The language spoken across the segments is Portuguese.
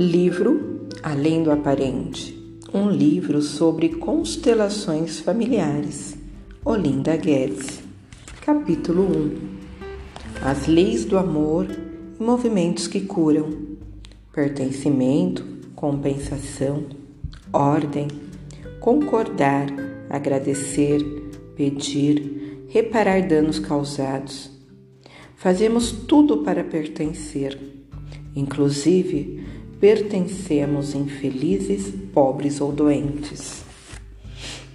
Livro Além do Aparente um livro sobre constelações familiares. Olinda Guedes. Capítulo 1 As leis do amor e movimentos que curam. Pertencimento, compensação, ordem, concordar, agradecer, pedir, reparar danos causados. Fazemos tudo para pertencer, inclusive pertencemos infelizes, pobres ou doentes.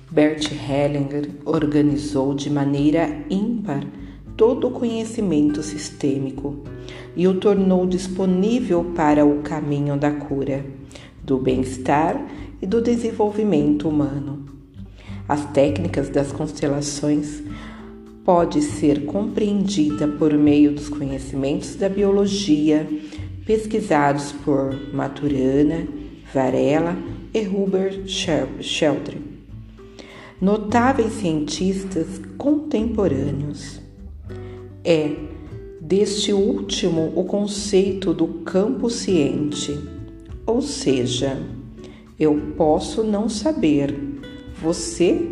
Bert Hellinger organizou de maneira ímpar todo o conhecimento sistêmico e o tornou disponível para o caminho da cura, do bem-estar e do desenvolvimento humano. As técnicas das constelações pode ser compreendida por meio dos conhecimentos da biologia, pesquisados por Maturana, Varela e Hubert Sheldrake, notáveis cientistas contemporâneos. É deste último o conceito do campo ciente, ou seja, eu posso não saber, você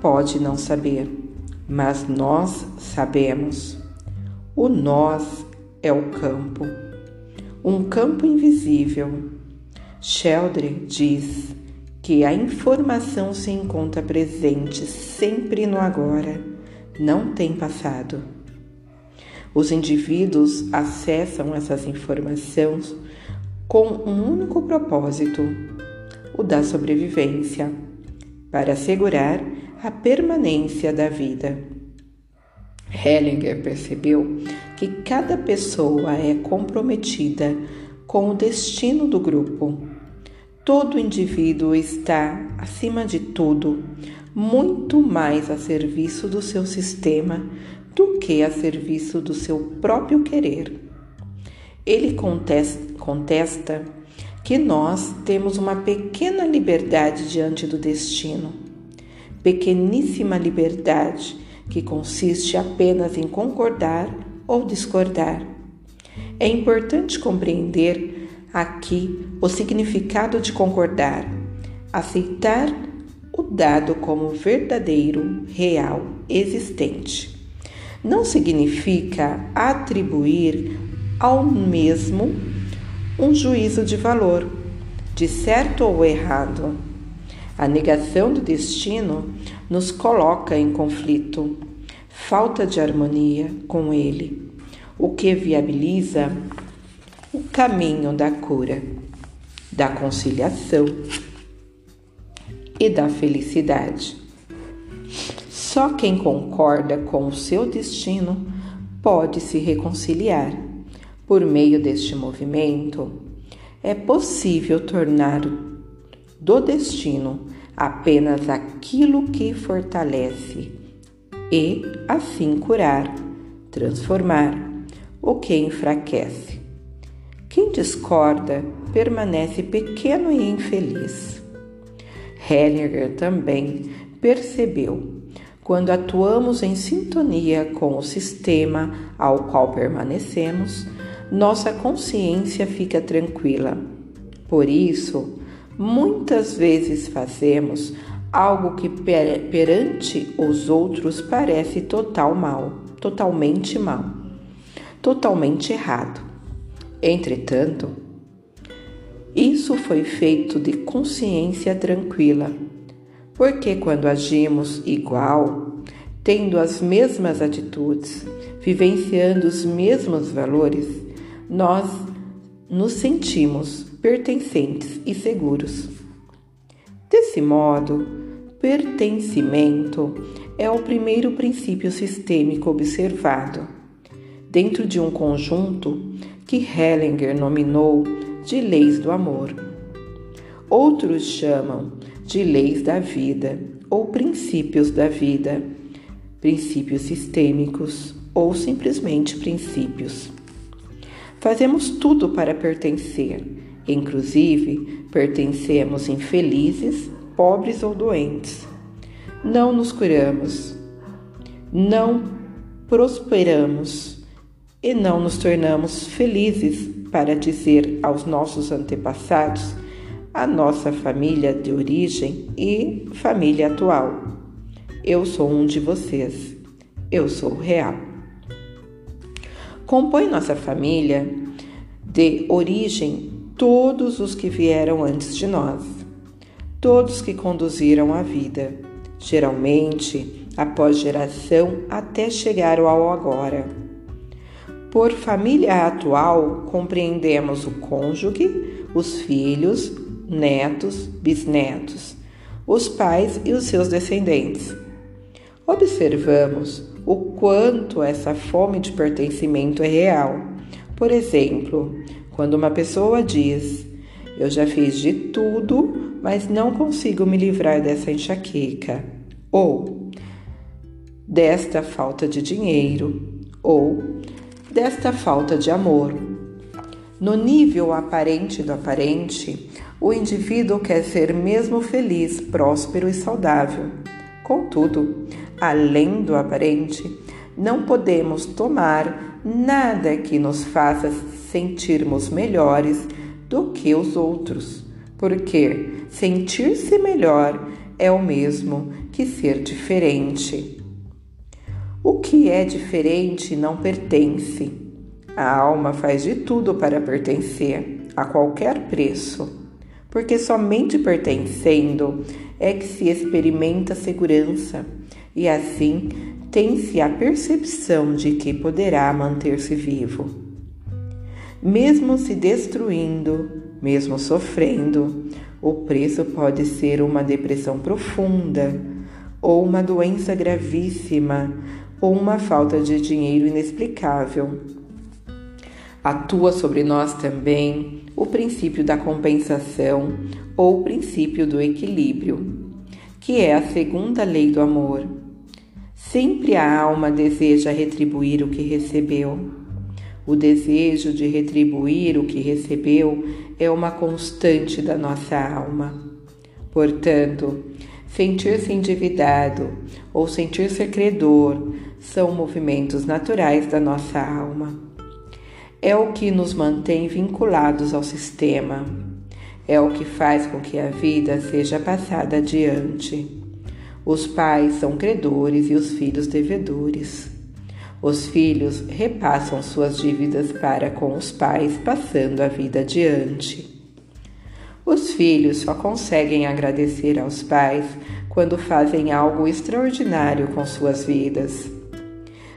pode não saber, mas nós sabemos. O nós é o campo um campo invisível. Sheldry diz que a informação se encontra presente sempre no agora, não tem passado. Os indivíduos acessam essas informações com um único propósito, o da sobrevivência, para assegurar a permanência da vida. Hellinger percebeu que cada pessoa é comprometida com o destino do grupo. Todo indivíduo está, acima de tudo, muito mais a serviço do seu sistema do que a serviço do seu próprio querer. Ele contesta, que nós temos uma pequena liberdade diante do destino, pequeníssima liberdade que consiste apenas em concordar ou discordar. É importante compreender aqui o significado de concordar, aceitar o dado como verdadeiro, real, existente. Não significa atribuir ao mesmo um juízo de valor, de certo ou errado a negação do destino nos coloca em conflito, falta de harmonia com ele, o que viabiliza o caminho da cura, da conciliação e da felicidade. Só quem concorda com o seu destino pode se reconciliar. Por meio deste movimento, é possível tornar do destino apenas aquilo que fortalece e, assim, curar, transformar o que enfraquece. Quem discorda permanece pequeno e infeliz. Hellinger também percebeu quando atuamos em sintonia com o sistema ao qual permanecemos, nossa consciência fica tranquila. Por isso, Muitas vezes fazemos algo que per perante os outros parece total mal, totalmente mal, totalmente errado. Entretanto, isso foi feito de consciência tranquila, porque quando agimos igual, tendo as mesmas atitudes, vivenciando os mesmos valores, nós nos sentimos pertencentes e seguros. Desse modo, pertencimento é o primeiro princípio sistêmico observado dentro de um conjunto que Hellinger nominou de leis do amor. Outros chamam de leis da vida ou princípios da vida, princípios sistêmicos ou simplesmente princípios. Fazemos tudo para pertencer Inclusive, pertencemos infelizes, pobres ou doentes. Não nos curamos, não prosperamos e não nos tornamos felizes para dizer aos nossos antepassados a nossa família de origem e família atual. Eu sou um de vocês. Eu sou real. Compõe nossa família de origem todos os que vieram antes de nós, todos que conduziram a vida, geralmente após geração até chegar ao agora. Por família atual, compreendemos o cônjuge, os filhos, netos, bisnetos, os pais e os seus descendentes. Observamos o quanto essa fome de pertencimento é real. Por exemplo, quando uma pessoa diz: Eu já fiz de tudo, mas não consigo me livrar dessa enxaqueca, ou desta falta de dinheiro, ou desta falta de amor. No nível aparente do aparente, o indivíduo quer ser mesmo feliz, próspero e saudável. Contudo, além do aparente, não podemos tomar nada que nos faça sentirmos melhores do que os outros, porque sentir-se melhor é o mesmo que ser diferente. O que é diferente não pertence. A alma faz de tudo para pertencer, a qualquer preço porque somente pertencendo é que se experimenta segurança e assim tem-se a percepção de que poderá manter-se vivo. Mesmo se destruindo, mesmo sofrendo, o preço pode ser uma depressão profunda, ou uma doença gravíssima, ou uma falta de dinheiro inexplicável. Atua sobre nós também o princípio da compensação ou o princípio do equilíbrio, que é a segunda lei do amor. Sempre a alma deseja retribuir o que recebeu. O desejo de retribuir o que recebeu é uma constante da nossa alma. Portanto, sentir-se endividado ou sentir-se credor são movimentos naturais da nossa alma é o que nos mantém vinculados ao sistema, é o que faz com que a vida seja passada adiante. Os pais são credores e os filhos devedores. Os filhos repassam suas dívidas para com os pais, passando a vida adiante. Os filhos só conseguem agradecer aos pais quando fazem algo extraordinário com suas vidas,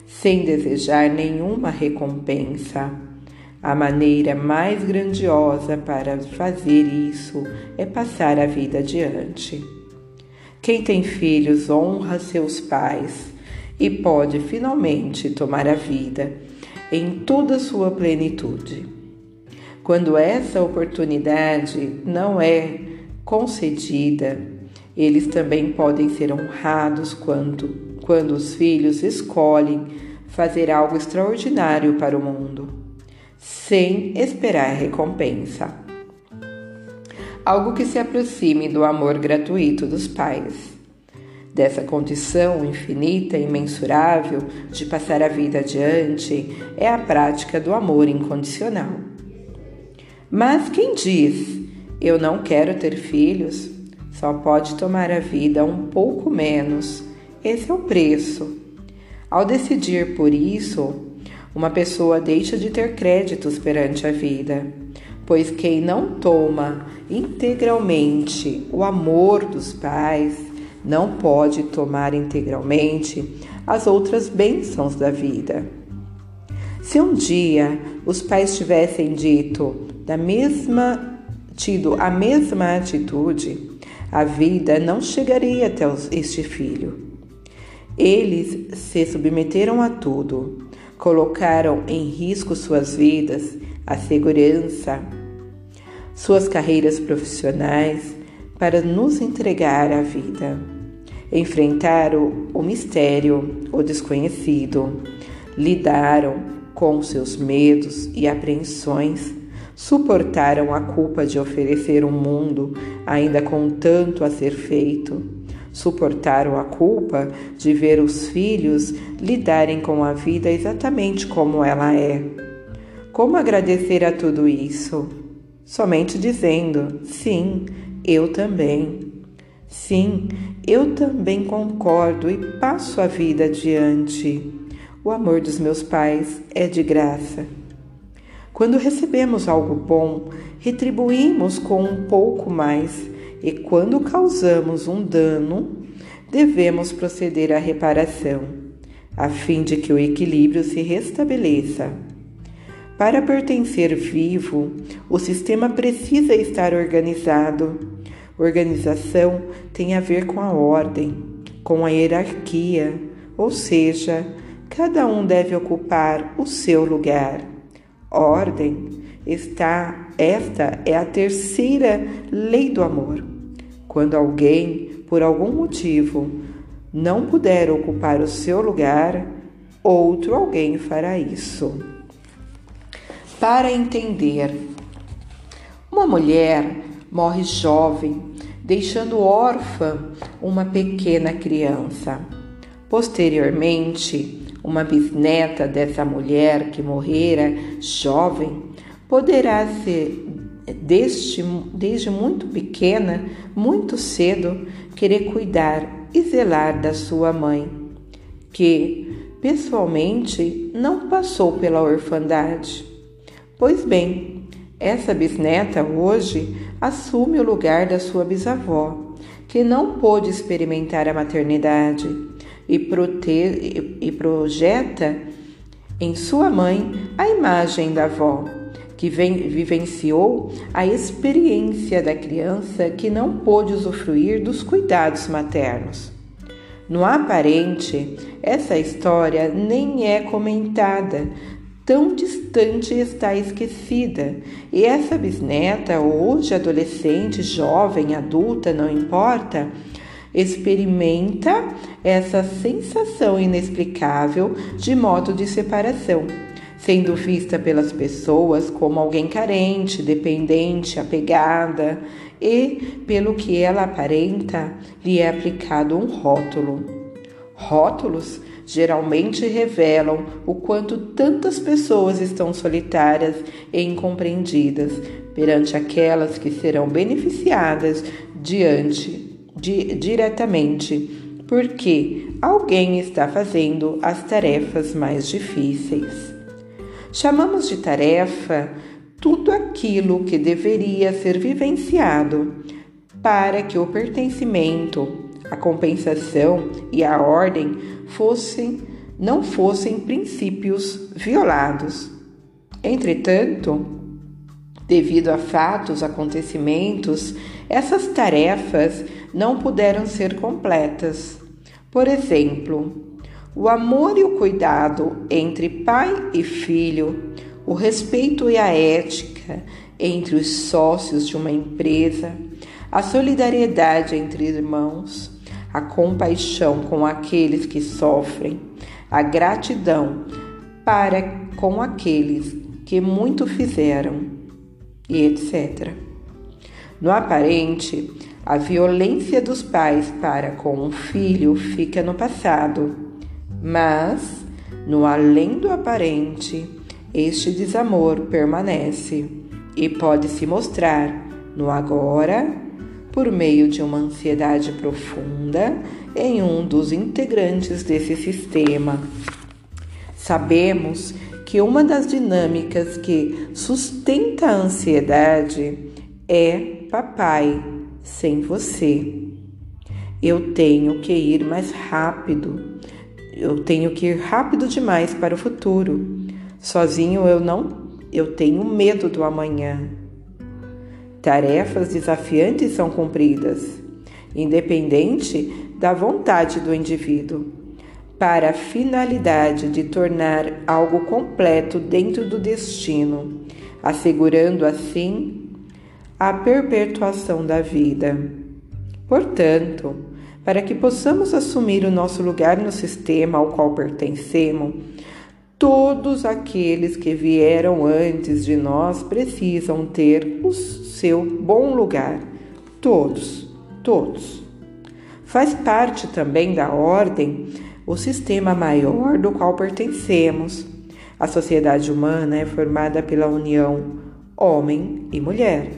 sem desejar nenhuma recompensa. A maneira mais grandiosa para fazer isso é passar a vida adiante. Quem tem filhos honra seus pais e pode finalmente tomar a vida em toda sua plenitude. Quando essa oportunidade não é concedida, eles também podem ser honrados quando, quando os filhos escolhem fazer algo extraordinário para o mundo sem esperar recompensa. Algo que se aproxime do amor gratuito dos pais. Dessa condição infinita e imensurável de passar a vida adiante é a prática do amor incondicional. Mas quem diz eu não quero ter filhos só pode tomar a vida um pouco menos. Esse é o preço. Ao decidir por isso, uma pessoa deixa de ter créditos perante a vida, pois quem não toma integralmente o amor dos pais não pode tomar integralmente as outras bênçãos da vida. Se um dia os pais tivessem dito da mesma tido a mesma atitude, a vida não chegaria até este filho. Eles se submeteram a tudo, colocaram em risco suas vidas, a segurança, suas carreiras profissionais para nos entregar a vida. Enfrentaram o mistério, o desconhecido, lidaram com seus medos e apreensões, suportaram a culpa de oferecer um mundo ainda com tanto a ser feito Suportaram a culpa de ver os filhos lidarem com a vida exatamente como ela é, Como agradecer a tudo isso? Somente dizendo: sim, eu também. Sim, eu também concordo e passo a vida adiante. O amor dos meus pais é de graça. Quando recebemos algo bom, retribuímos com um pouco mais, e quando causamos um dano, devemos proceder à reparação, a fim de que o equilíbrio se restabeleça. Para pertencer vivo, o sistema precisa estar organizado. Organização tem a ver com a ordem, com a hierarquia, ou seja, cada um deve ocupar o seu lugar. Ordem está, esta é a terceira lei do amor. Quando alguém, por algum motivo, não puder ocupar o seu lugar, outro alguém fará isso para entender. Uma mulher morre jovem, deixando órfã uma pequena criança. Posteriormente, uma bisneta dessa mulher que morrera jovem poderá ser, desde, desde muito pequena, muito cedo, querer cuidar e zelar da sua mãe, que pessoalmente não passou pela orfandade. Pois bem, essa bisneta hoje assume o lugar da sua bisavó, que não pôde experimentar a maternidade e, prote e projeta em sua mãe a imagem da avó, que vivenciou a experiência da criança que não pôde usufruir dos cuidados maternos. No aparente, essa história nem é comentada, tão distante está esquecida. E essa bisneta, hoje adolescente, jovem, adulta, não importa, experimenta essa sensação inexplicável de modo de separação, sendo vista pelas pessoas como alguém carente, dependente, apegada, e, pelo que ela aparenta, lhe é aplicado um rótulo. Rótulos geralmente revelam o quanto tantas pessoas estão solitárias e incompreendidas perante aquelas que serão beneficiadas diante di, diretamente, porque alguém está fazendo as tarefas mais difíceis. Chamamos de tarefa tudo aquilo que deveria ser vivenciado para que o pertencimento a compensação e a ordem fossem não fossem princípios violados. Entretanto, devido a fatos, acontecimentos, essas tarefas não puderam ser completas. Por exemplo, o amor e o cuidado entre pai e filho, o respeito e a ética entre os sócios de uma empresa, a solidariedade entre irmãos, a compaixão com aqueles que sofrem, a gratidão para com aqueles que muito fizeram, e etc. No aparente, a violência dos pais para com o filho fica no passado, mas no além do aparente, este desamor permanece e pode se mostrar no agora por meio de uma ansiedade profunda em um dos integrantes desse sistema. Sabemos que uma das dinâmicas que sustenta a ansiedade é papai sem você. Eu tenho que ir mais rápido. Eu tenho que ir rápido demais para o futuro. Sozinho eu não, eu tenho medo do amanhã. Tarefas desafiantes são cumpridas, independente da vontade do indivíduo, para a finalidade de tornar algo completo dentro do destino, assegurando assim a perpetuação da vida. Portanto, para que possamos assumir o nosso lugar no sistema ao qual pertencemos, Todos aqueles que vieram antes de nós precisam ter o seu bom lugar. Todos, todos. Faz parte também da ordem o sistema maior do qual pertencemos, A sociedade humana é formada pela união homem e mulher,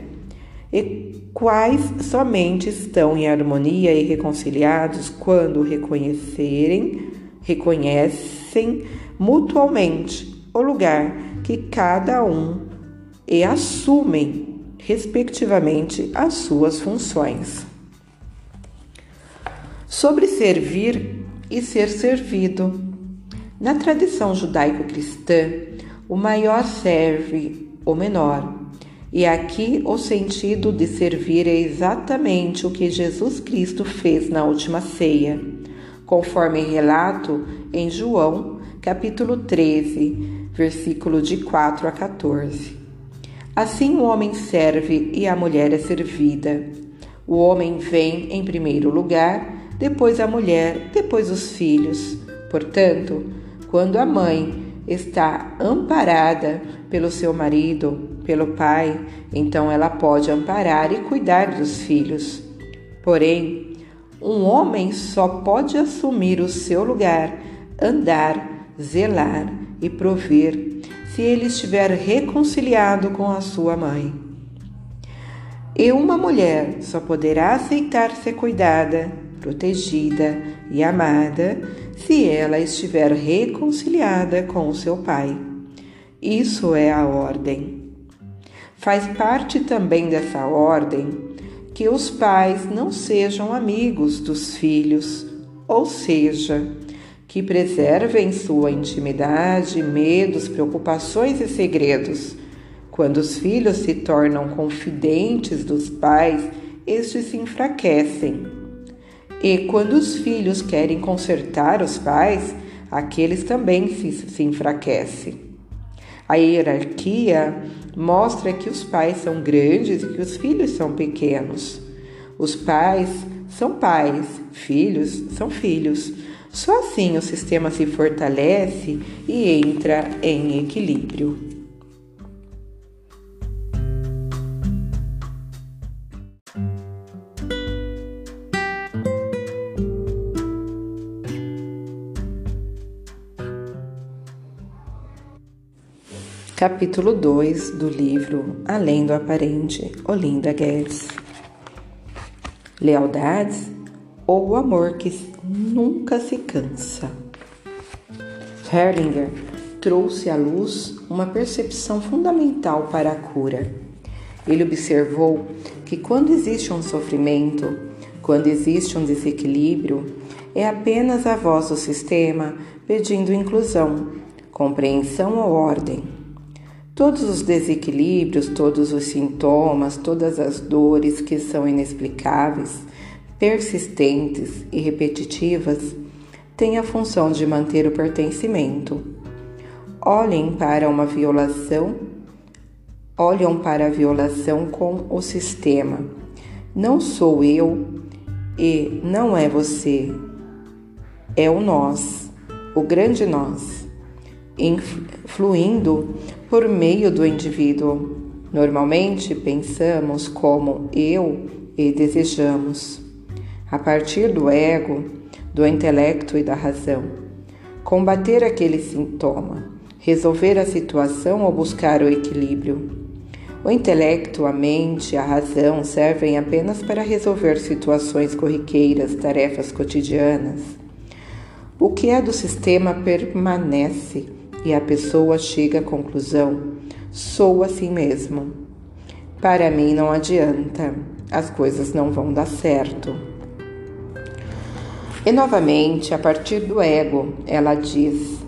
e quais somente estão em harmonia e reconciliados quando reconhecerem, reconhecem mutualmente o lugar que cada um e assumem, respectivamente, as suas funções. Sobre servir e ser servido. Na tradição judaico-cristã, o maior serve o menor. E aqui o sentido de servir é exatamente o que Jesus Cristo fez na última ceia, conforme relato em João, capítulo 13, versículo de 4 a 14. Assim o homem serve e a mulher é servida. O homem vem em primeiro lugar, depois a mulher, depois os filhos. Portanto, quando a mãe está amparada pelo seu marido, pelo pai, então ela pode amparar e cuidar dos filhos. Porém, um homem só pode assumir o seu lugar, andar, zelar e prover se ele estiver reconciliado com a sua mãe. E uma mulher só poderá aceitar ser cuidada, protegida e amada se ela estiver reconciliada com o seu pai. Isso é a ordem. Faz parte também dessa ordem que os pais não sejam amigos dos filhos, ou seja, que preservem sua intimidade, medos, preocupações e segredos. Quando os filhos se tornam confidentes dos pais, estes se enfraquecem e quando os filhos querem consertar os pais, aqueles também se, se enfraquecem. A hierarquia mostra que os pais são grandes e que os filhos são pequenos. Os pais são pais, filhos são filhos. Só assim o sistema se fortalece e entra em equilíbrio. Capítulo 2 do livro Além do Aparente, Olinda Guedes. Lealdades ou o amor que nunca se cansa. Herlinger trouxe à luz uma percepção fundamental para a cura. Ele observou que quando existe um sofrimento, quando existe um desequilíbrio, é apenas a voz do sistema pedindo inclusão, compreensão ou ordem. Todos os desequilíbrios, todos os sintomas, todas as dores que são inexplicáveis, persistentes e repetitivas têm a função de manter o pertencimento. Olhem para uma violação, olham para a violação com o sistema. Não sou eu e não é você, é o nós, o grande nós, influindo por meio do indivíduo. Normalmente pensamos como eu e desejamos, a partir do ego, do intelecto e da razão. Combater aquele sintoma, resolver a situação ou buscar o equilíbrio. O intelecto, a mente, a razão servem apenas para resolver situações corriqueiras, tarefas cotidianas. O que é do sistema permanece e a pessoa chega à conclusão: sou assim mesmo. Para mim não adianta, as coisas não vão dar certo. E novamente, a partir do ego, ela diz: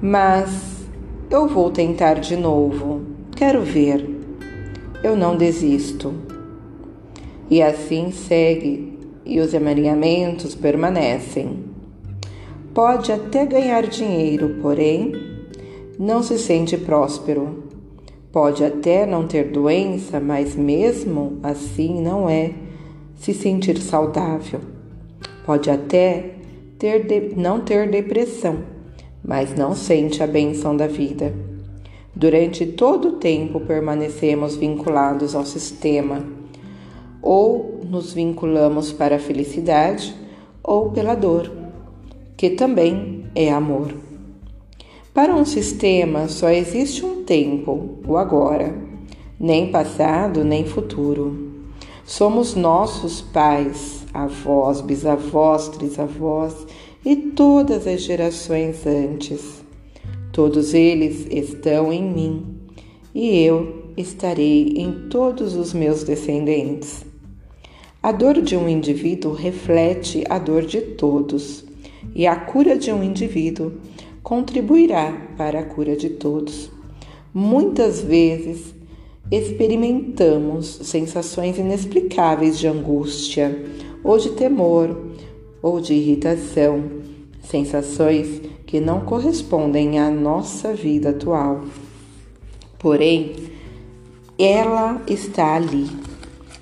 Mas eu vou tentar de novo, quero ver. Eu não desisto. E assim segue, e os emaranhamentos permanecem. Pode até ganhar dinheiro, porém não se sente próspero. Pode até não ter doença, mas mesmo assim não é se sentir saudável. Pode até ter de, não ter depressão, mas não sente a benção da vida. Durante todo o tempo permanecemos vinculados ao sistema, ou nos vinculamos para a felicidade ou pela dor que também é amor. Para um sistema só existe um tempo, o agora, nem passado nem futuro. Somos nossos pais, avós, bisavós, trisavós e todas as gerações antes. Todos eles estão em mim e eu estarei em todos os meus descendentes. A dor de um indivíduo reflete a dor de todos, e a cura de um indivíduo contribuirá para a cura de todos. Muitas vezes experimentamos sensações inexplicáveis de angústia, ou de temor, ou de irritação, sensações que não correspondem à nossa vida atual. Porém, ela está ali,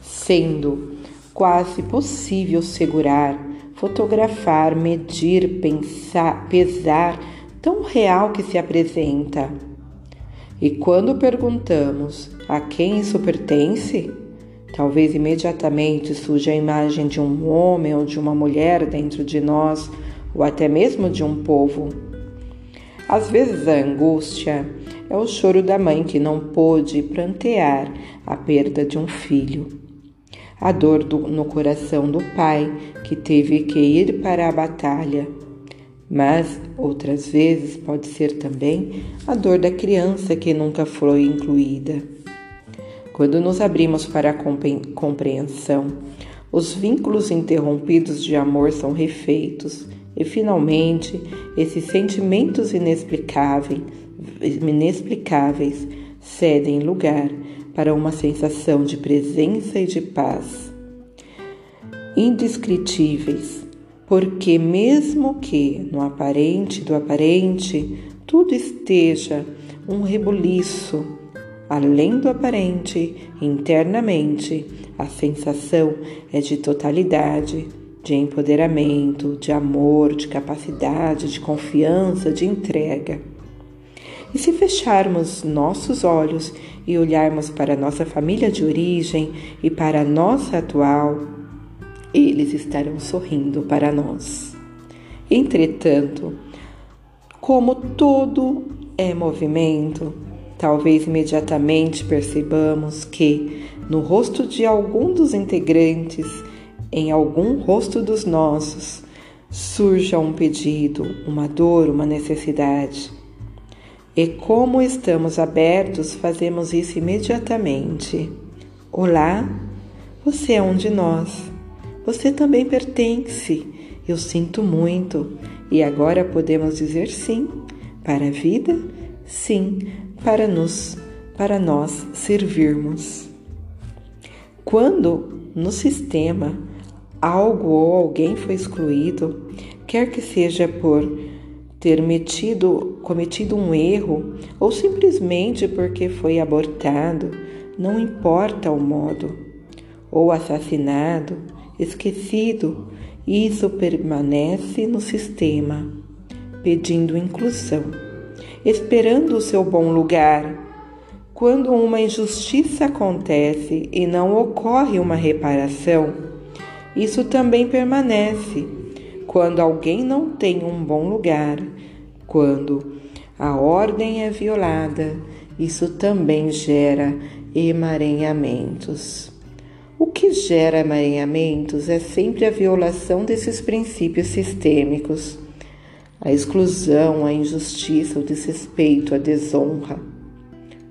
sendo quase possível segurar, fotografar, medir, pensar, pesar tão real que se apresenta. E quando perguntamos a quem isso pertence, talvez imediatamente surja a imagem de um homem ou de uma mulher dentro de nós, ou até mesmo de um povo. Às vezes a angústia é o choro da mãe que não pôde prantear a perda de um filho. A dor do, no coração do pai que teve que ir para a batalha mas outras vezes pode ser também a dor da criança que nunca foi incluída. Quando nos abrimos para a compreensão, os vínculos interrompidos de amor são refeitos e finalmente esses sentimentos inexplicáveis, cedem lugar para uma sensação de presença e de paz. Indescritíveis porque, mesmo que no aparente do aparente tudo esteja um rebuliço, além do aparente, internamente, a sensação é de totalidade, de empoderamento, de amor, de capacidade, de confiança, de entrega. E se fecharmos nossos olhos e olharmos para nossa família de origem e para a nossa atual, eles estarão sorrindo para nós. Entretanto, como todo é movimento, talvez imediatamente percebamos que no rosto de algum dos integrantes, em algum rosto dos nossos, surja um pedido, uma dor, uma necessidade. E como estamos abertos, fazemos isso imediatamente. Olá, você é um de nós. Você também pertence. Eu sinto muito. E agora podemos dizer sim para a vida, sim para nos, para nós servirmos. Quando no sistema algo ou alguém foi excluído, quer que seja por ter metido, cometido um erro ou simplesmente porque foi abortado, não importa o modo, ou assassinado, esquecido, isso permanece no sistema, pedindo inclusão, esperando o seu bom lugar. Quando uma injustiça acontece e não ocorre uma reparação, isso também permanece. Quando alguém não tem um bom lugar, quando a ordem é violada, isso também gera emaranhamentos. O que gera emaranhamentos é sempre a violação desses princípios sistêmicos, a exclusão, a injustiça, o desrespeito, a desonra.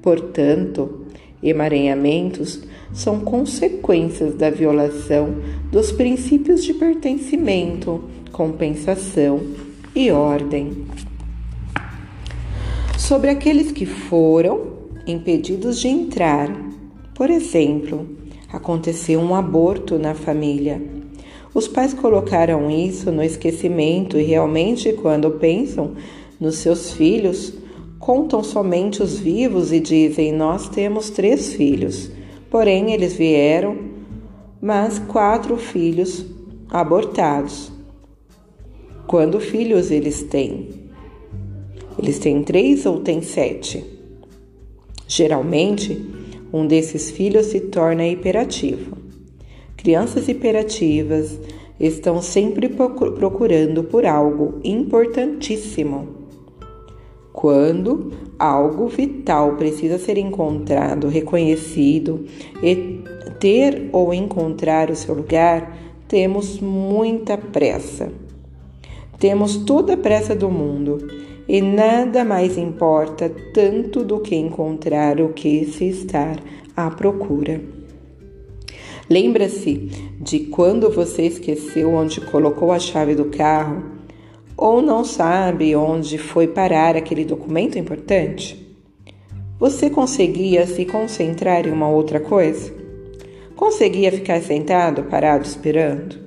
Portanto, emaranhamentos são consequências da violação dos princípios de pertencimento, compensação e ordem. Sobre aqueles que foram impedidos de entrar, por exemplo, aconteceu um aborto na família. Os pais colocaram isso no esquecimento e realmente, quando pensam nos seus filhos, contam somente os vivos e dizem: Nós temos três filhos. Porém, eles vieram, mas quatro filhos abortados. Quando filhos eles têm? Eles têm três ou têm sete? Geralmente, um desses filhos se torna hiperativo. Crianças hiperativas estão sempre procurando por algo importantíssimo. Quando algo vital precisa ser encontrado, reconhecido e ter ou encontrar o seu lugar, temos muita pressa. Temos toda a pressa do mundo e nada mais importa tanto do que encontrar o que se está à procura. Lembra-se de quando você esqueceu onde colocou a chave do carro ou não sabe onde foi parar aquele documento importante? Você conseguia se concentrar em uma outra coisa? Conseguia ficar sentado, parado, esperando?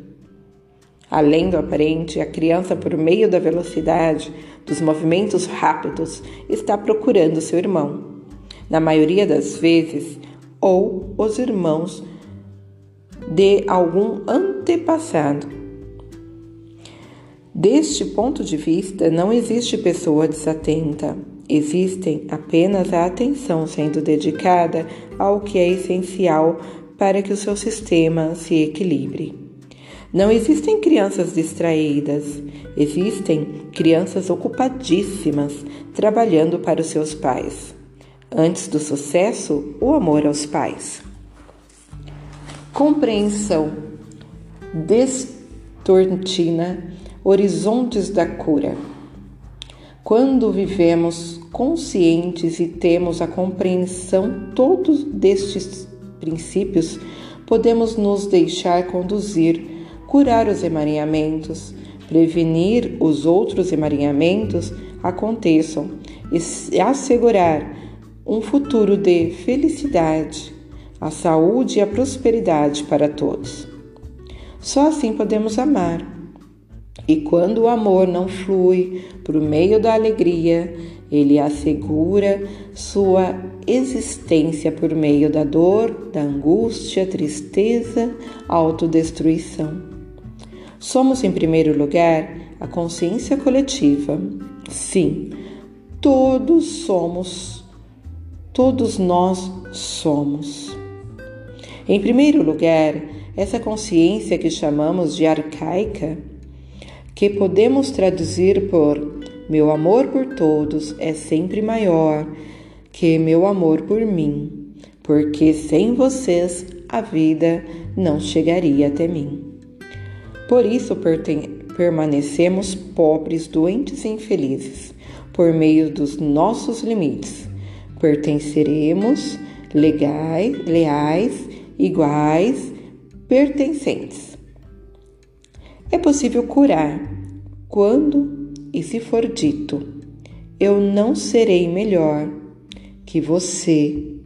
Além do aparente, a criança, por meio da velocidade, dos movimentos rápidos, está procurando seu irmão. Na maioria das vezes, ou os irmãos de algum antepassado. Deste ponto de vista, não existe pessoa desatenta. Existem apenas a atenção sendo dedicada ao que é essencial para que o seu sistema se equilibre. Não existem crianças distraídas, existem crianças ocupadíssimas trabalhando para os seus pais. Antes do sucesso, o amor aos pais. Compreensão destortina horizontes da cura. Quando vivemos conscientes e temos a compreensão todos destes princípios, podemos nos deixar conduzir curar os emaranhamentos, prevenir os outros emaranhamentos aconteçam e assegurar um futuro de felicidade, a saúde e a prosperidade para todos. Só assim podemos amar. E quando o amor não flui por meio da alegria, ele assegura sua existência por meio da dor, da angústia, tristeza, autodestruição. Somos, em primeiro lugar, a consciência coletiva. Sim, todos somos, todos nós somos. Em primeiro lugar, essa consciência que chamamos de arcaica, que podemos traduzir por meu amor por todos é sempre maior que meu amor por mim, porque sem vocês a vida não chegaria até mim. Por isso permanecemos pobres, doentes e infelizes, por meio dos nossos limites. Pertenceremos legais, leais, iguais, pertencentes. É possível curar quando e se for dito: Eu não serei melhor que você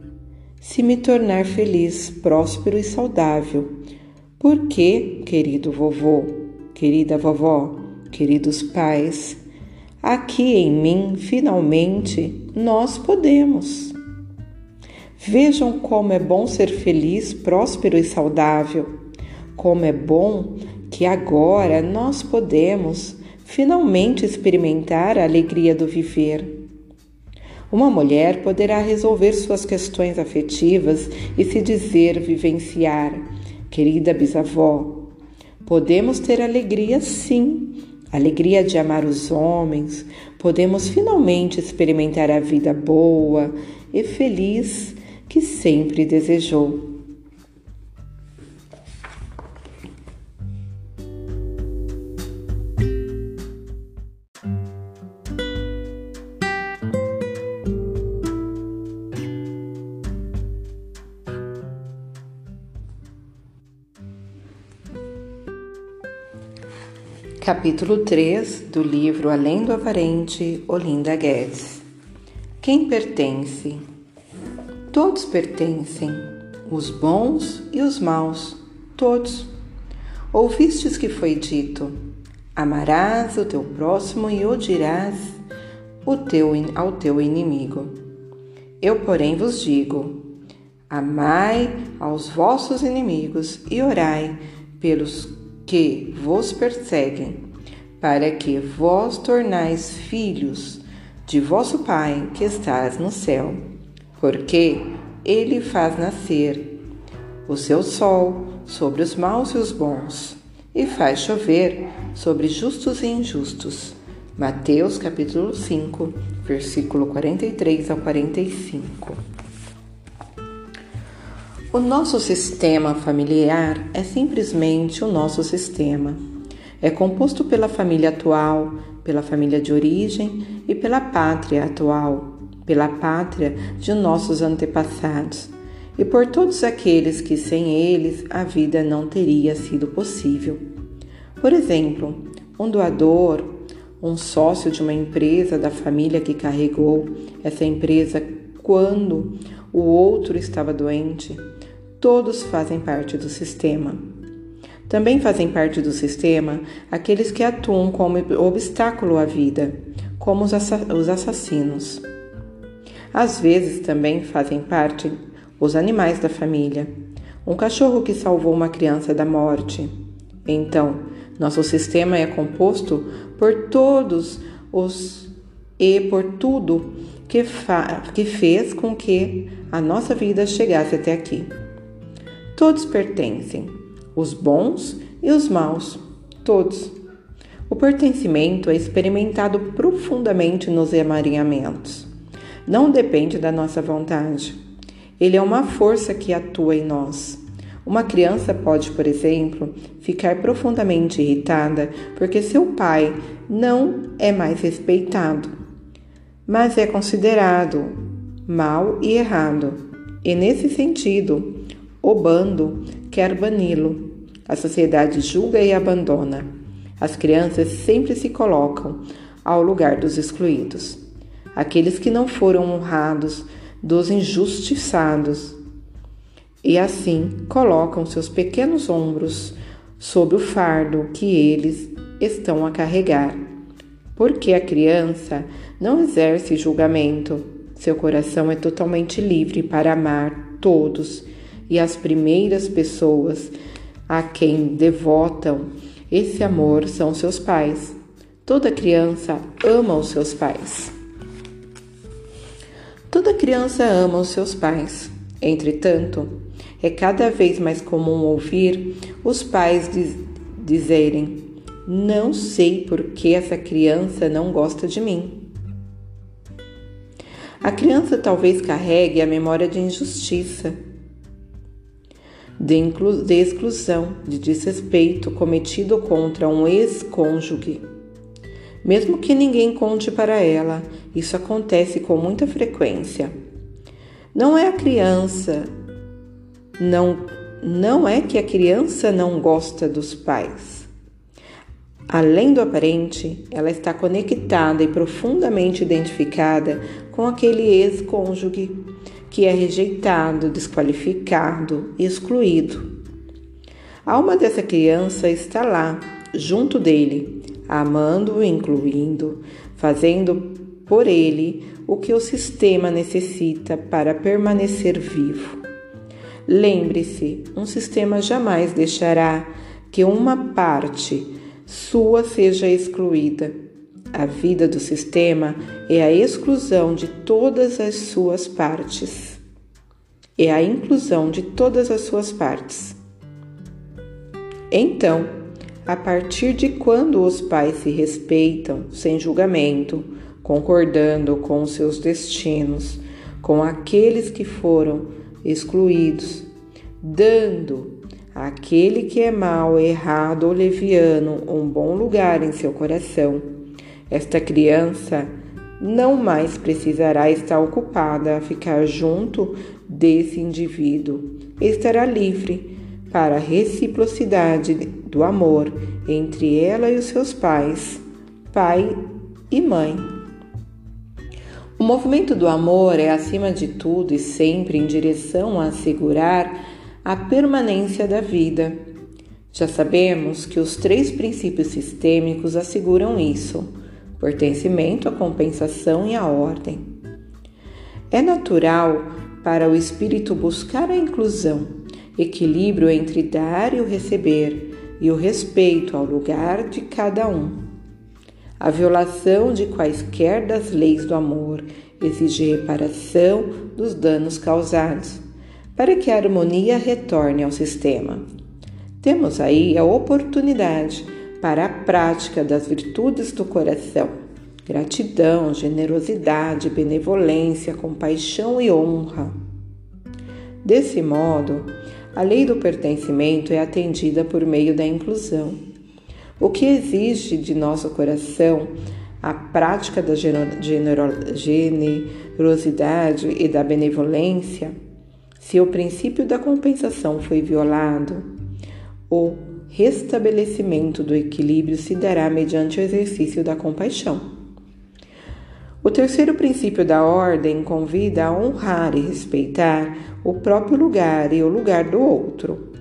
se me tornar feliz, próspero e saudável porque, querido vovô, querida vovó, queridos pais, aqui em mim, finalmente, nós podemos. Vejam como é bom ser feliz, próspero e saudável. Como é bom que agora nós podemos finalmente experimentar a alegria do viver. Uma mulher poderá resolver suas questões afetivas e se dizer vivenciar Querida bisavó, podemos ter alegria sim, alegria de amar os homens, podemos finalmente experimentar a vida boa e feliz que sempre desejou. Capítulo 3 do livro Além do Avarente, Olinda Guedes. Quem pertence? Todos pertencem, os bons e os maus, todos. Ouvistes que foi dito: Amarás o teu próximo e odiarás o teu, ao teu inimigo. Eu, porém, vos digo: Amai aos vossos inimigos e orai pelos que vos perseguem, para que vós tornais filhos de vosso Pai que estás no céu, porque ele faz nascer o seu sol sobre os maus e os bons, e faz chover sobre justos e injustos. Mateus capítulo 5, versículo 43 ao 45. O nosso sistema familiar é simplesmente o nosso sistema. É composto pela família atual, pela família de origem e pela pátria atual, pela pátria de nossos antepassados e por todos aqueles que sem eles a vida não teria sido possível. Por exemplo, um doador, um sócio de uma empresa da família que carregou essa empresa quando o outro estava doente, todos fazem parte do sistema. Também fazem parte do sistema aqueles que atuam como obstáculo à vida, como os assassinos. Às vezes também fazem parte os animais da família, um cachorro que salvou uma criança da morte. Então, nosso sistema é composto por todos os e por tudo que, que fez com que a nossa vida chegasse até aqui. Todos pertencem, os bons e os maus, todos. O pertencimento é experimentado profundamente nos emaranhamentos. Não depende da nossa vontade. Ele é uma força que atua em nós. Uma criança pode, por exemplo, ficar profundamente irritada porque seu pai não é mais respeitado, mas é considerado mal e errado. E nesse sentido, o bando quer bani-lo. A sociedade julga e abandona. As crianças sempre se colocam ao lugar dos excluídos. Aqueles que não foram honrados dos injustiçados, e assim colocam seus pequenos ombros sobre o fardo que eles estão a carregar. Porque a criança não exerce julgamento, seu coração é totalmente livre para amar todos e as primeiras pessoas a quem devotam esse amor são seus pais. Toda criança ama os seus pais. Toda criança ama os seus pais. Entretanto, é cada vez mais comum ouvir os pais diz dizerem: Não sei por que essa criança não gosta de mim. A criança talvez carregue a memória de injustiça, de, de exclusão, de desrespeito cometido contra um ex-cônjuge mesmo que ninguém conte para ela, isso acontece com muita frequência. Não é a criança, não, não é que a criança não gosta dos pais. Além do aparente, ela está conectada e profundamente identificada com aquele ex-cônjuge que é rejeitado, desqualificado, excluído. A alma dessa criança está lá, junto dele, amando-o, incluindo, fazendo por ele o que o sistema necessita para permanecer vivo. Lembre-se, um sistema jamais deixará que uma parte sua seja excluída. A vida do sistema é a exclusão de todas as suas partes. É a inclusão de todas as suas partes. Então, a partir de quando os pais se respeitam sem julgamento, concordando com seus destinos, com aqueles que foram excluídos, dando àquele que é mau, errado ou leviano um bom lugar em seu coração. Esta criança não mais precisará estar ocupada a ficar junto desse indivíduo, estará livre para reciprocidade do amor entre ela e os seus pais, pai e mãe. O movimento do amor é, acima de tudo e sempre em direção a assegurar a permanência da vida. Já sabemos que os três princípios sistêmicos asseguram isso: pertencimento, a compensação e a ordem. É natural para o espírito buscar a inclusão, equilíbrio entre dar e o receber e o respeito ao lugar de cada um. A violação de quaisquer das leis do amor exige reparação dos danos causados, para que a harmonia retorne ao sistema. Temos aí a oportunidade para a prática das virtudes do coração. gratidão, generosidade, benevolência, compaixão e honra. Desse modo, a lei do pertencimento é atendida por meio da inclusão, o que exige de nosso coração a prática da generosidade e da benevolência. Se o princípio da compensação foi violado, o restabelecimento do equilíbrio se dará mediante o exercício da compaixão. O terceiro princípio da ordem convida a honrar e respeitar o próprio lugar e o lugar do outro.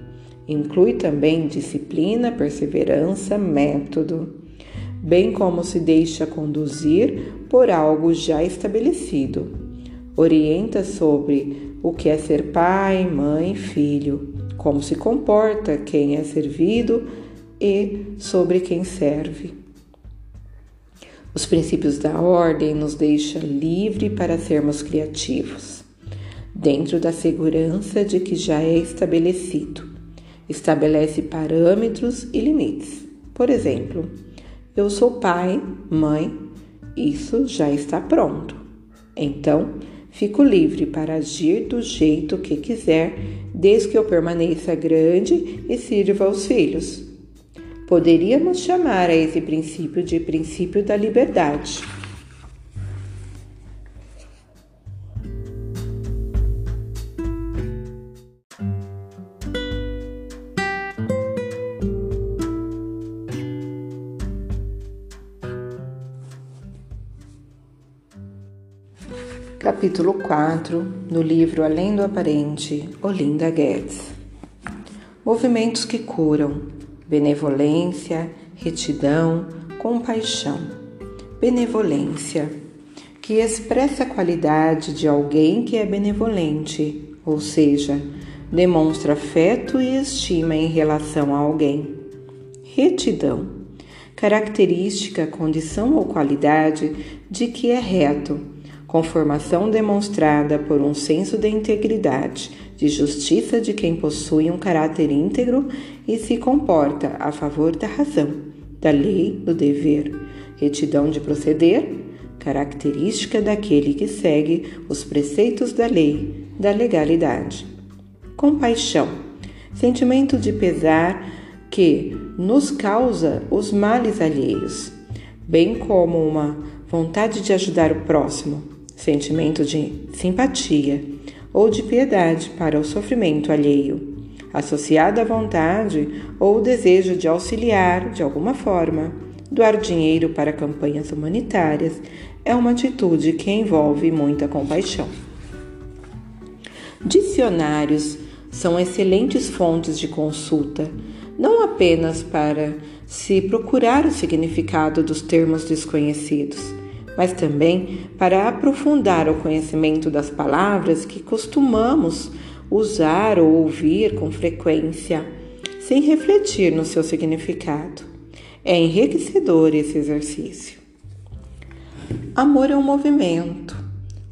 Inclui também disciplina, perseverança, método, bem como se deixa conduzir por algo já estabelecido. Orienta sobre o que é ser pai, mãe, filho, como se comporta quem é servido e sobre quem serve. Os princípios da ordem nos deixam livre para sermos criativos, dentro da segurança de que já é estabelecido. Estabelece parâmetros e limites. Por exemplo, eu sou pai, mãe, isso já está pronto. Então, fico livre para agir do jeito que quiser, desde que eu permaneça grande e sirva aos filhos. Poderíamos chamar a esse princípio de princípio da liberdade. Capítulo 4, no livro Além do Aparente, Olinda Guedes. Movimentos que curam, benevolência, retidão, compaixão. Benevolência, que expressa a qualidade de alguém que é benevolente, ou seja, demonstra afeto e estima em relação a alguém. Retidão, característica, condição ou qualidade de que é reto, conformação demonstrada por um senso de integridade de justiça de quem possui um caráter íntegro e se comporta a favor da razão, da lei, do dever, retidão de proceder, característica daquele que segue os preceitos da lei, da legalidade. Compaixão, sentimento de pesar que nos causa os males alheios, bem como uma vontade de ajudar o próximo, sentimento de simpatia ou de piedade para o sofrimento alheio, associada à vontade ou o desejo de auxiliar de alguma forma, doar dinheiro para campanhas humanitárias, é uma atitude que envolve muita compaixão. Dicionários são excelentes fontes de consulta, não apenas para se procurar o significado dos termos desconhecidos, mas também para aprofundar o conhecimento das palavras que costumamos usar ou ouvir com frequência, sem refletir no seu significado. É enriquecedor esse exercício. Amor é um movimento,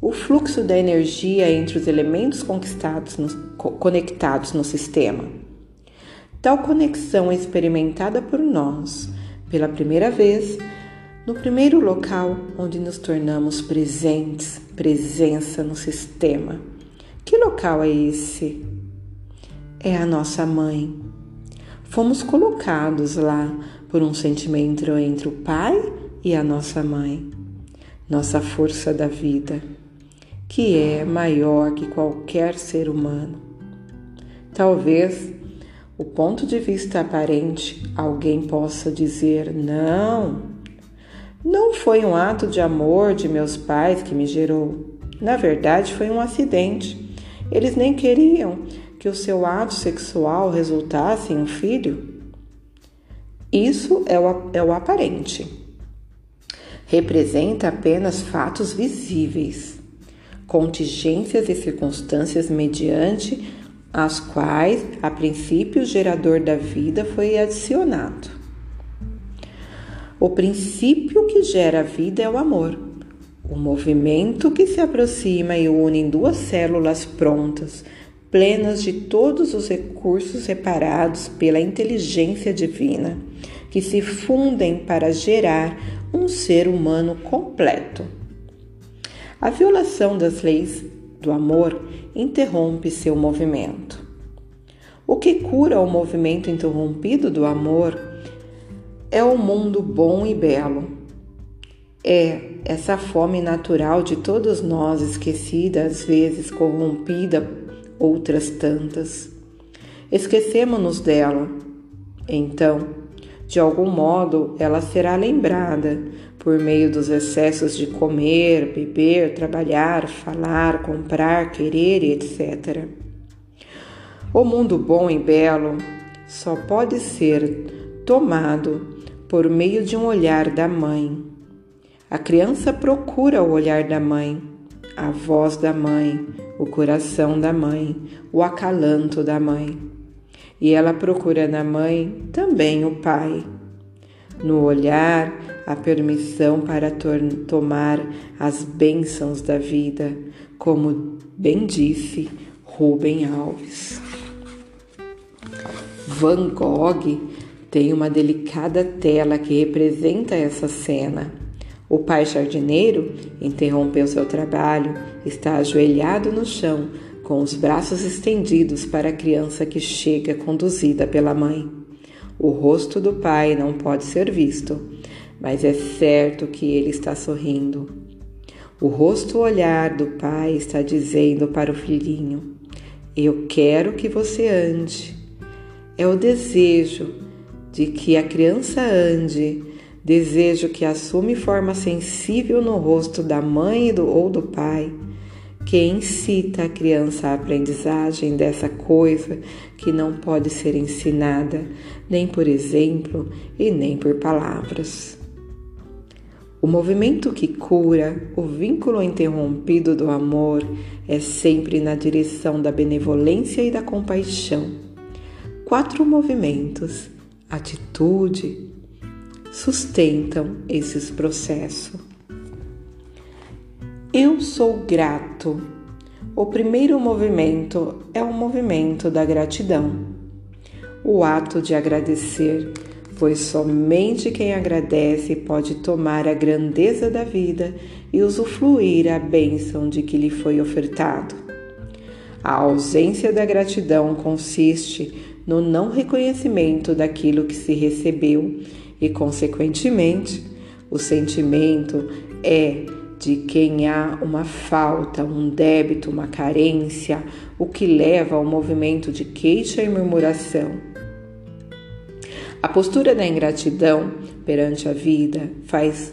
o fluxo da energia entre os elementos conquistados no, conectados no sistema. Tal conexão é experimentada por nós pela primeira vez no primeiro local onde nos tornamos presentes, presença no sistema. Que local é esse? É a nossa mãe. Fomos colocados lá por um sentimento entre o pai e a nossa mãe, nossa força da vida, que é maior que qualquer ser humano. Talvez o ponto de vista aparente alguém possa dizer: não, não foi um ato de amor de meus pais que me gerou. Na verdade, foi um acidente. Eles nem queriam que o seu ato sexual resultasse em um filho. Isso é o, é o aparente. Representa apenas fatos visíveis, contingências e circunstâncias mediante as quais, a princípio, o gerador da vida foi adicionado. O princípio que gera a vida é o amor, o movimento que se aproxima e une em duas células prontas, plenas de todos os recursos reparados pela inteligência divina, que se fundem para gerar um ser humano completo. A violação das leis do amor interrompe seu movimento. O que cura o movimento interrompido do amor é o mundo bom e belo. É essa fome natural de todos nós, esquecida, às vezes corrompida, outras tantas. Esquecemos-nos dela. Então, de algum modo, ela será lembrada por meio dos excessos de comer, beber, trabalhar, falar, comprar, querer etc. O mundo bom e belo só pode ser tomado por meio de um olhar da mãe. A criança procura o olhar da mãe, a voz da mãe, o coração da mãe, o acalanto da mãe. E ela procura na mãe também o pai. No olhar, a permissão para tomar as bênçãos da vida, como bem disse Rubem Alves. Van Gogh tem uma delicada tela que representa essa cena. O pai jardineiro interrompeu seu trabalho, está ajoelhado no chão, com os braços estendidos para a criança que chega conduzida pela mãe. O rosto do pai não pode ser visto, mas é certo que ele está sorrindo. O rosto olhar do pai está dizendo para o filhinho: Eu quero que você ande. É o desejo de que a criança ande, desejo que assume forma sensível no rosto da mãe ou do pai que incita a criança à aprendizagem dessa coisa que não pode ser ensinada nem por exemplo e nem por palavras. O movimento que cura, o vínculo interrompido do amor, é sempre na direção da benevolência e da compaixão. Quatro movimentos, atitude, sustentam esses processos. Eu sou grato. O primeiro movimento é o movimento da gratidão. O ato de agradecer, pois somente quem agradece pode tomar a grandeza da vida e usufruir a bênção de que lhe foi ofertado. A ausência da gratidão consiste no não reconhecimento daquilo que se recebeu e, consequentemente, o sentimento é de quem há uma falta, um débito, uma carência, o que leva ao movimento de queixa e murmuração. A postura da ingratidão perante a vida faz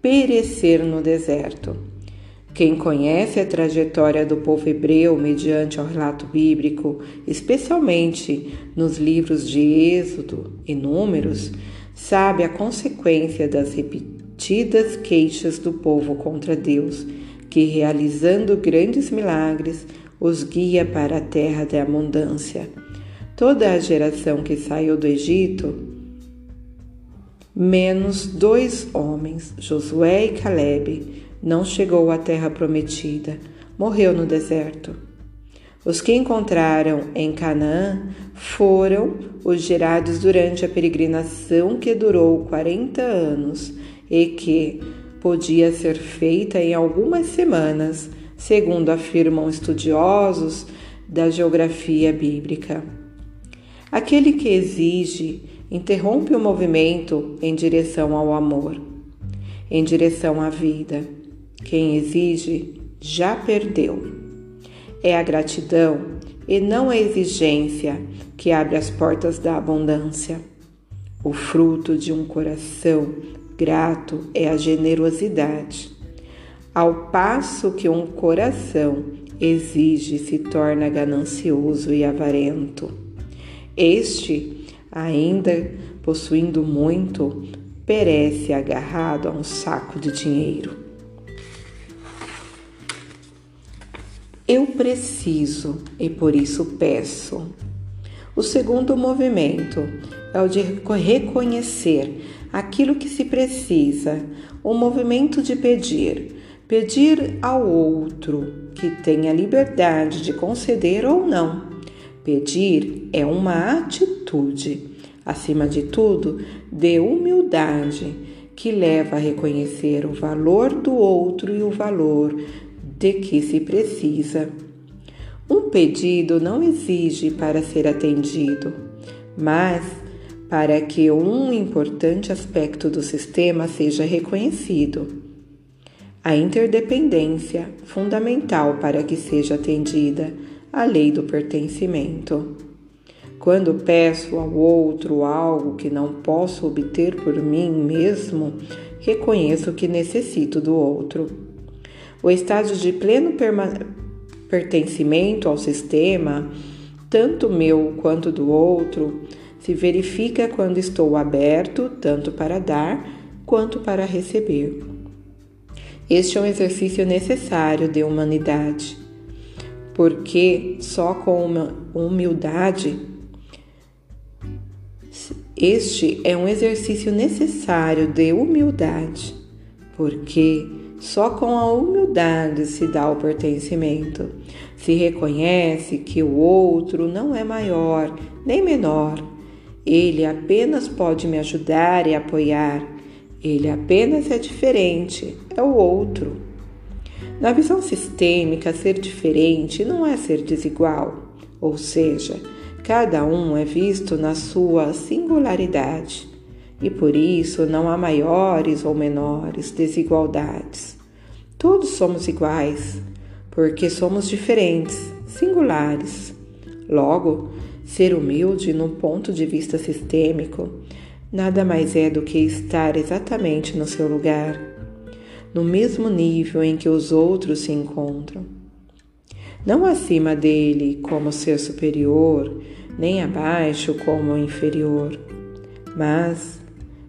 perecer no deserto. Quem conhece a trajetória do povo hebreu mediante o relato bíblico, especialmente nos livros de Êxodo e Números, sabe a consequência das repetidas queixas do povo contra Deus, que, realizando grandes milagres, os guia para a terra da abundância. Toda a geração que saiu do Egito, menos dois homens, Josué e Caleb, não chegou à terra prometida, morreu no deserto. Os que encontraram em Canaã foram os gerados durante a peregrinação que durou 40 anos e que podia ser feita em algumas semanas, segundo afirmam estudiosos da geografia bíblica. Aquele que exige interrompe o movimento em direção ao amor, em direção à vida. Quem exige já perdeu. É a gratidão e não a exigência que abre as portas da abundância. O fruto de um coração Grato é a generosidade. Ao passo que um coração exige se torna ganancioso e avarento. Este, ainda possuindo muito, perece agarrado a um saco de dinheiro. Eu preciso e por isso peço. O segundo movimento é o de reconhecer aquilo que se precisa, o movimento de pedir, pedir ao outro que tenha liberdade de conceder ou não. Pedir é uma atitude, acima de tudo, de humildade, que leva a reconhecer o valor do outro e o valor de que se precisa. Um pedido não exige para ser atendido, mas para que um importante aspecto do sistema seja reconhecido. A interdependência, fundamental para que seja atendida a lei do pertencimento. Quando peço ao outro algo que não posso obter por mim mesmo, reconheço que necessito do outro. O estágio de pleno pertencimento ao sistema, tanto meu quanto do outro, se verifica quando estou aberto tanto para dar quanto para receber. Este é um exercício necessário de humanidade, porque só com uma humildade este é um exercício necessário de humildade, porque só com a humildade se dá o pertencimento. Se reconhece que o outro não é maior nem menor. Ele apenas pode me ajudar e apoiar. Ele apenas é diferente, é o outro. Na visão sistêmica, ser diferente não é ser desigual, ou seja, Cada um é visto na sua singularidade e por isso não há maiores ou menores desigualdades. Todos somos iguais, porque somos diferentes, singulares. Logo, ser humilde no ponto de vista sistêmico nada mais é do que estar exatamente no seu lugar, no mesmo nível em que os outros se encontram não acima dele como ser superior, nem abaixo como inferior. Mas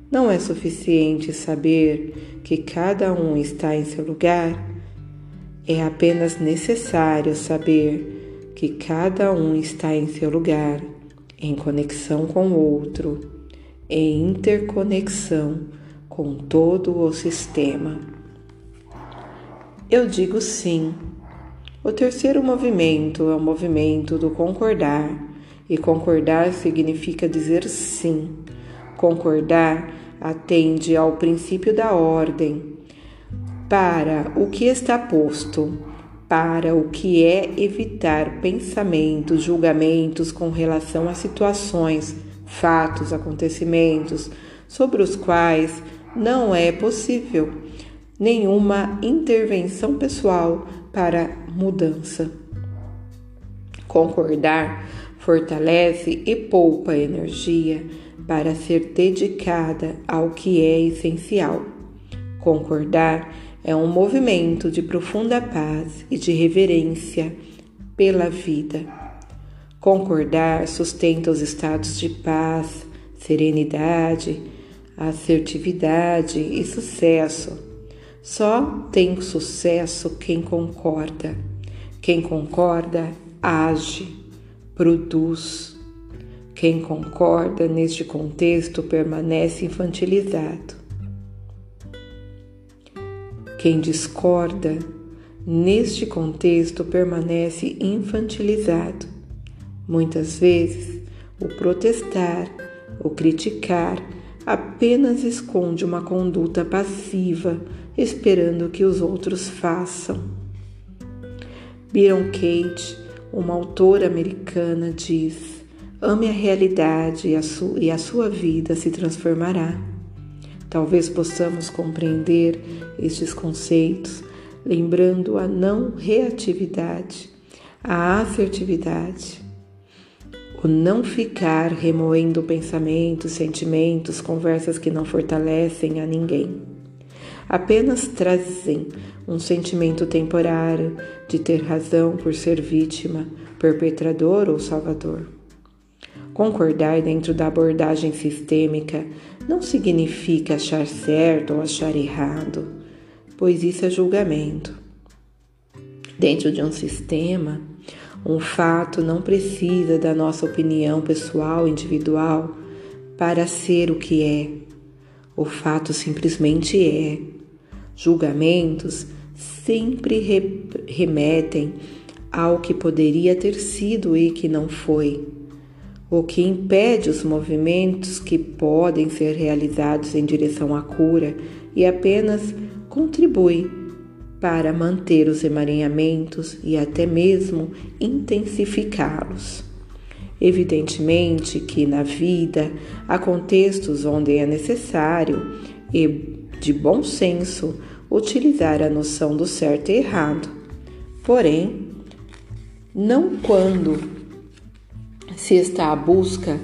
não é suficiente saber que cada um está em seu lugar, é apenas necessário saber que cada um está em seu lugar, em conexão com o outro, em interconexão com todo o sistema. Eu digo sim o terceiro movimento é o movimento do concordar, e concordar significa dizer sim. Concordar atende ao princípio da ordem, para o que está posto, para o que é evitar pensamentos, julgamentos com relação a situações, fatos, acontecimentos sobre os quais não é possível nenhuma intervenção pessoal para mudança. Concordar fortalece e poupa energia para ser dedicada ao que é essencial. Concordar é um movimento de profunda paz e de reverência pela vida. Concordar sustenta os estados de paz, serenidade, assertividade e sucesso só tem sucesso quem concorda. Quem concorda age, produz. Quem concorda neste contexto permanece infantilizado. Quem discorda neste contexto permanece infantilizado. Muitas vezes, o protestar, o criticar, apenas esconde uma conduta passiva esperando que os outros façam. Byron Kate, uma autora americana, diz: ame a realidade e a, su e a sua vida se transformará. Talvez possamos compreender estes conceitos lembrando a não reatividade, a assertividade, o não ficar remoendo pensamentos, sentimentos, conversas que não fortalecem a ninguém apenas trazem um sentimento temporário de ter razão por ser vítima, perpetrador ou salvador. Concordar dentro da abordagem sistêmica não significa achar certo ou achar errado, pois isso é julgamento. Dentro de um sistema, um fato não precisa da nossa opinião pessoal, individual, para ser o que é. O fato simplesmente é Julgamentos sempre re remetem ao que poderia ter sido e que não foi. O que impede os movimentos que podem ser realizados em direção à cura e apenas contribui para manter os emaranhamentos e até mesmo intensificá-los. Evidentemente que na vida há contextos onde é necessário e de bom senso utilizar a noção do certo e errado. Porém, não quando se está à busca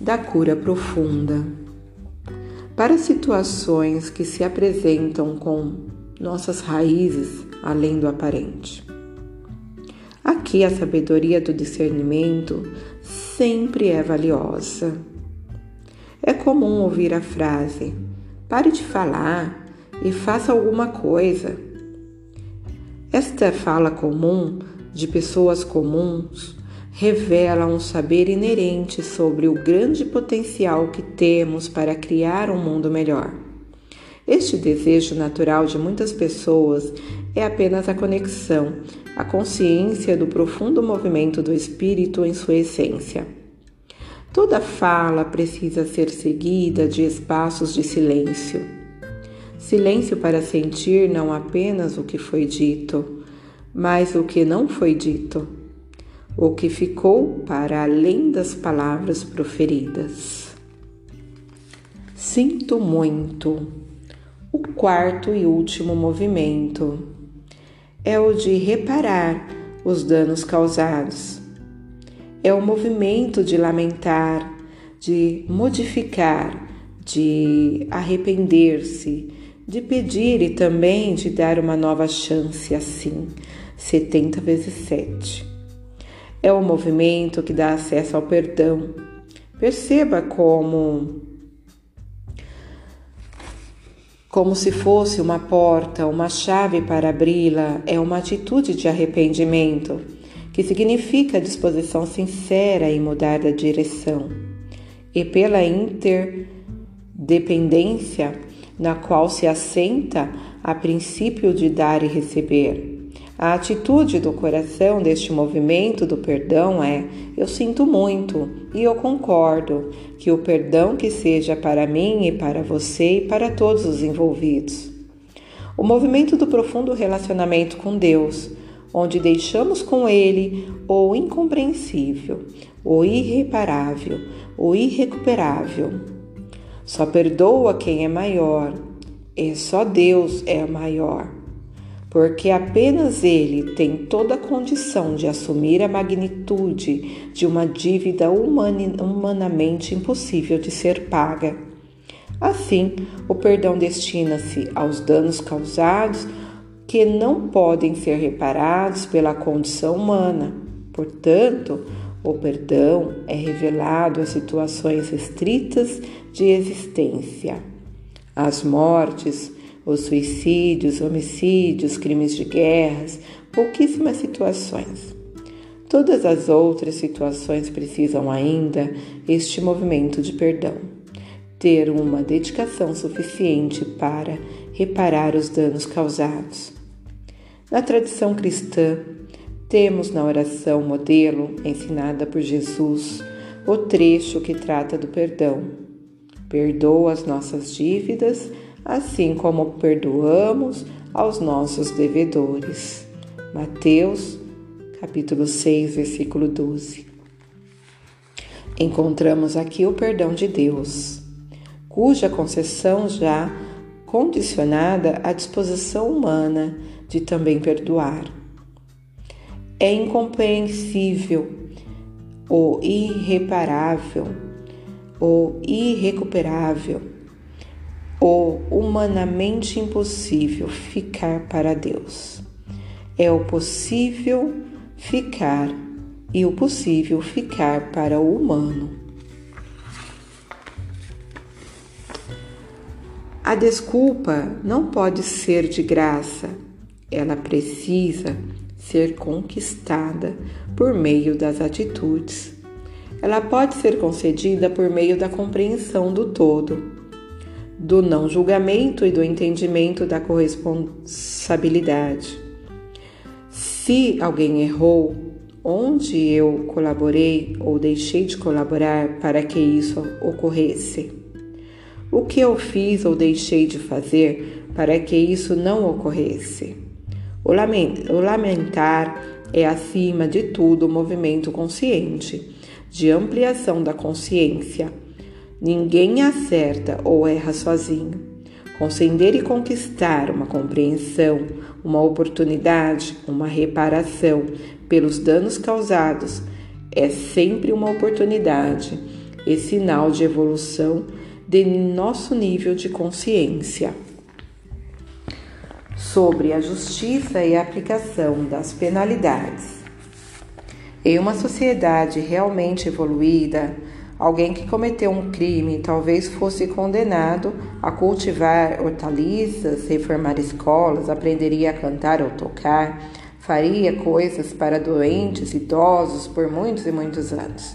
da cura profunda. Para situações que se apresentam com nossas raízes além do aparente. Aqui a sabedoria do discernimento sempre é valiosa. É comum ouvir a frase: pare de falar e faça alguma coisa. Esta fala comum de pessoas comuns revela um saber inerente sobre o grande potencial que temos para criar um mundo melhor. Este desejo natural de muitas pessoas é apenas a conexão, a consciência do profundo movimento do espírito em sua essência. Toda fala precisa ser seguida de espaços de silêncio. Silêncio para sentir não apenas o que foi dito, mas o que não foi dito o que ficou para além das palavras proferidas. Sinto muito. O quarto e último movimento é o de reparar os danos causados. É o movimento de lamentar, de modificar, de arrepender-se, de pedir e também de dar uma nova chance assim, 70 vezes 7. É o movimento que dá acesso ao perdão. Perceba como como se fosse uma porta, uma chave para abri-la, é uma atitude de arrependimento, que significa disposição sincera em mudar da direção. E pela interdependência na qual se assenta a princípio de dar e receber. A atitude do coração deste movimento do perdão é: eu sinto muito e eu concordo que o perdão que seja para mim e para você e para todos os envolvidos. O movimento do profundo relacionamento com Deus, onde deixamos com Ele o incompreensível, o irreparável, o irrecuperável. Só perdoa quem é maior, e só Deus é maior porque apenas ele tem toda a condição de assumir a magnitude de uma dívida humanamente impossível de ser paga. Assim, o perdão destina-se aos danos causados que não podem ser reparados pela condição humana. Portanto, o perdão é revelado a situações restritas de existência. As mortes, os suicídios, homicídios, crimes de guerras, pouquíssimas situações. Todas as outras situações precisam ainda este movimento de perdão, ter uma dedicação suficiente para reparar os danos causados. Na tradição cristã, temos na oração modelo ensinada por Jesus o trecho que trata do perdão. Perdoa as nossas dívidas assim como perdoamos aos nossos devedores. Mateus, capítulo 6, versículo 12. Encontramos aqui o perdão de Deus, cuja concessão já condicionada à disposição humana de também perdoar. É incompreensível, o irreparável, o irrecuperável o humanamente impossível ficar para Deus. É o possível ficar e o possível ficar para o humano. A desculpa não pode ser de graça, ela precisa ser conquistada por meio das atitudes. Ela pode ser concedida por meio da compreensão do todo do não julgamento e do entendimento da corresponsabilidade. Se alguém errou onde eu colaborei ou deixei de colaborar para que isso ocorresse? O que eu fiz ou deixei de fazer para que isso não ocorresse? O lamentar é, acima de tudo, um movimento consciente, de ampliação da consciência. Ninguém acerta ou erra sozinho. Conceder e conquistar uma compreensão, uma oportunidade, uma reparação pelos danos causados é sempre uma oportunidade e sinal de evolução de nosso nível de consciência. Sobre a justiça e a aplicação das penalidades. Em uma sociedade realmente evoluída, alguém que cometeu um crime talvez fosse condenado a cultivar hortaliças, reformar escolas, aprenderia a cantar ou tocar, faria coisas para doentes, idosos por muitos e muitos anos.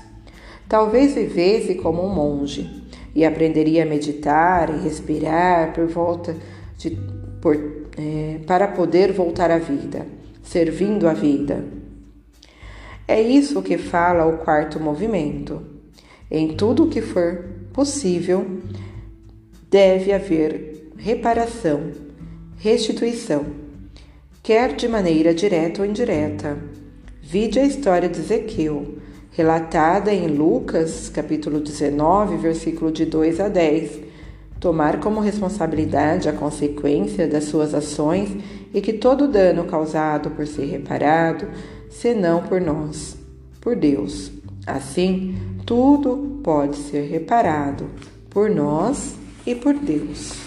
Talvez vivesse como um monge e aprenderia a meditar e respirar por volta de, por, é, para poder voltar à vida, servindo a vida. É isso que fala o quarto movimento. Em tudo o que for possível, deve haver reparação, restituição quer de maneira direta ou indireta. Vide a história de Ezequiel, relatada em Lucas, capítulo 19, versículo de 2 a 10. Tomar como responsabilidade a consequência das suas ações e que todo dano causado por ser reparado, senão por nós, por Deus. Assim, tudo pode ser reparado por nós e por Deus.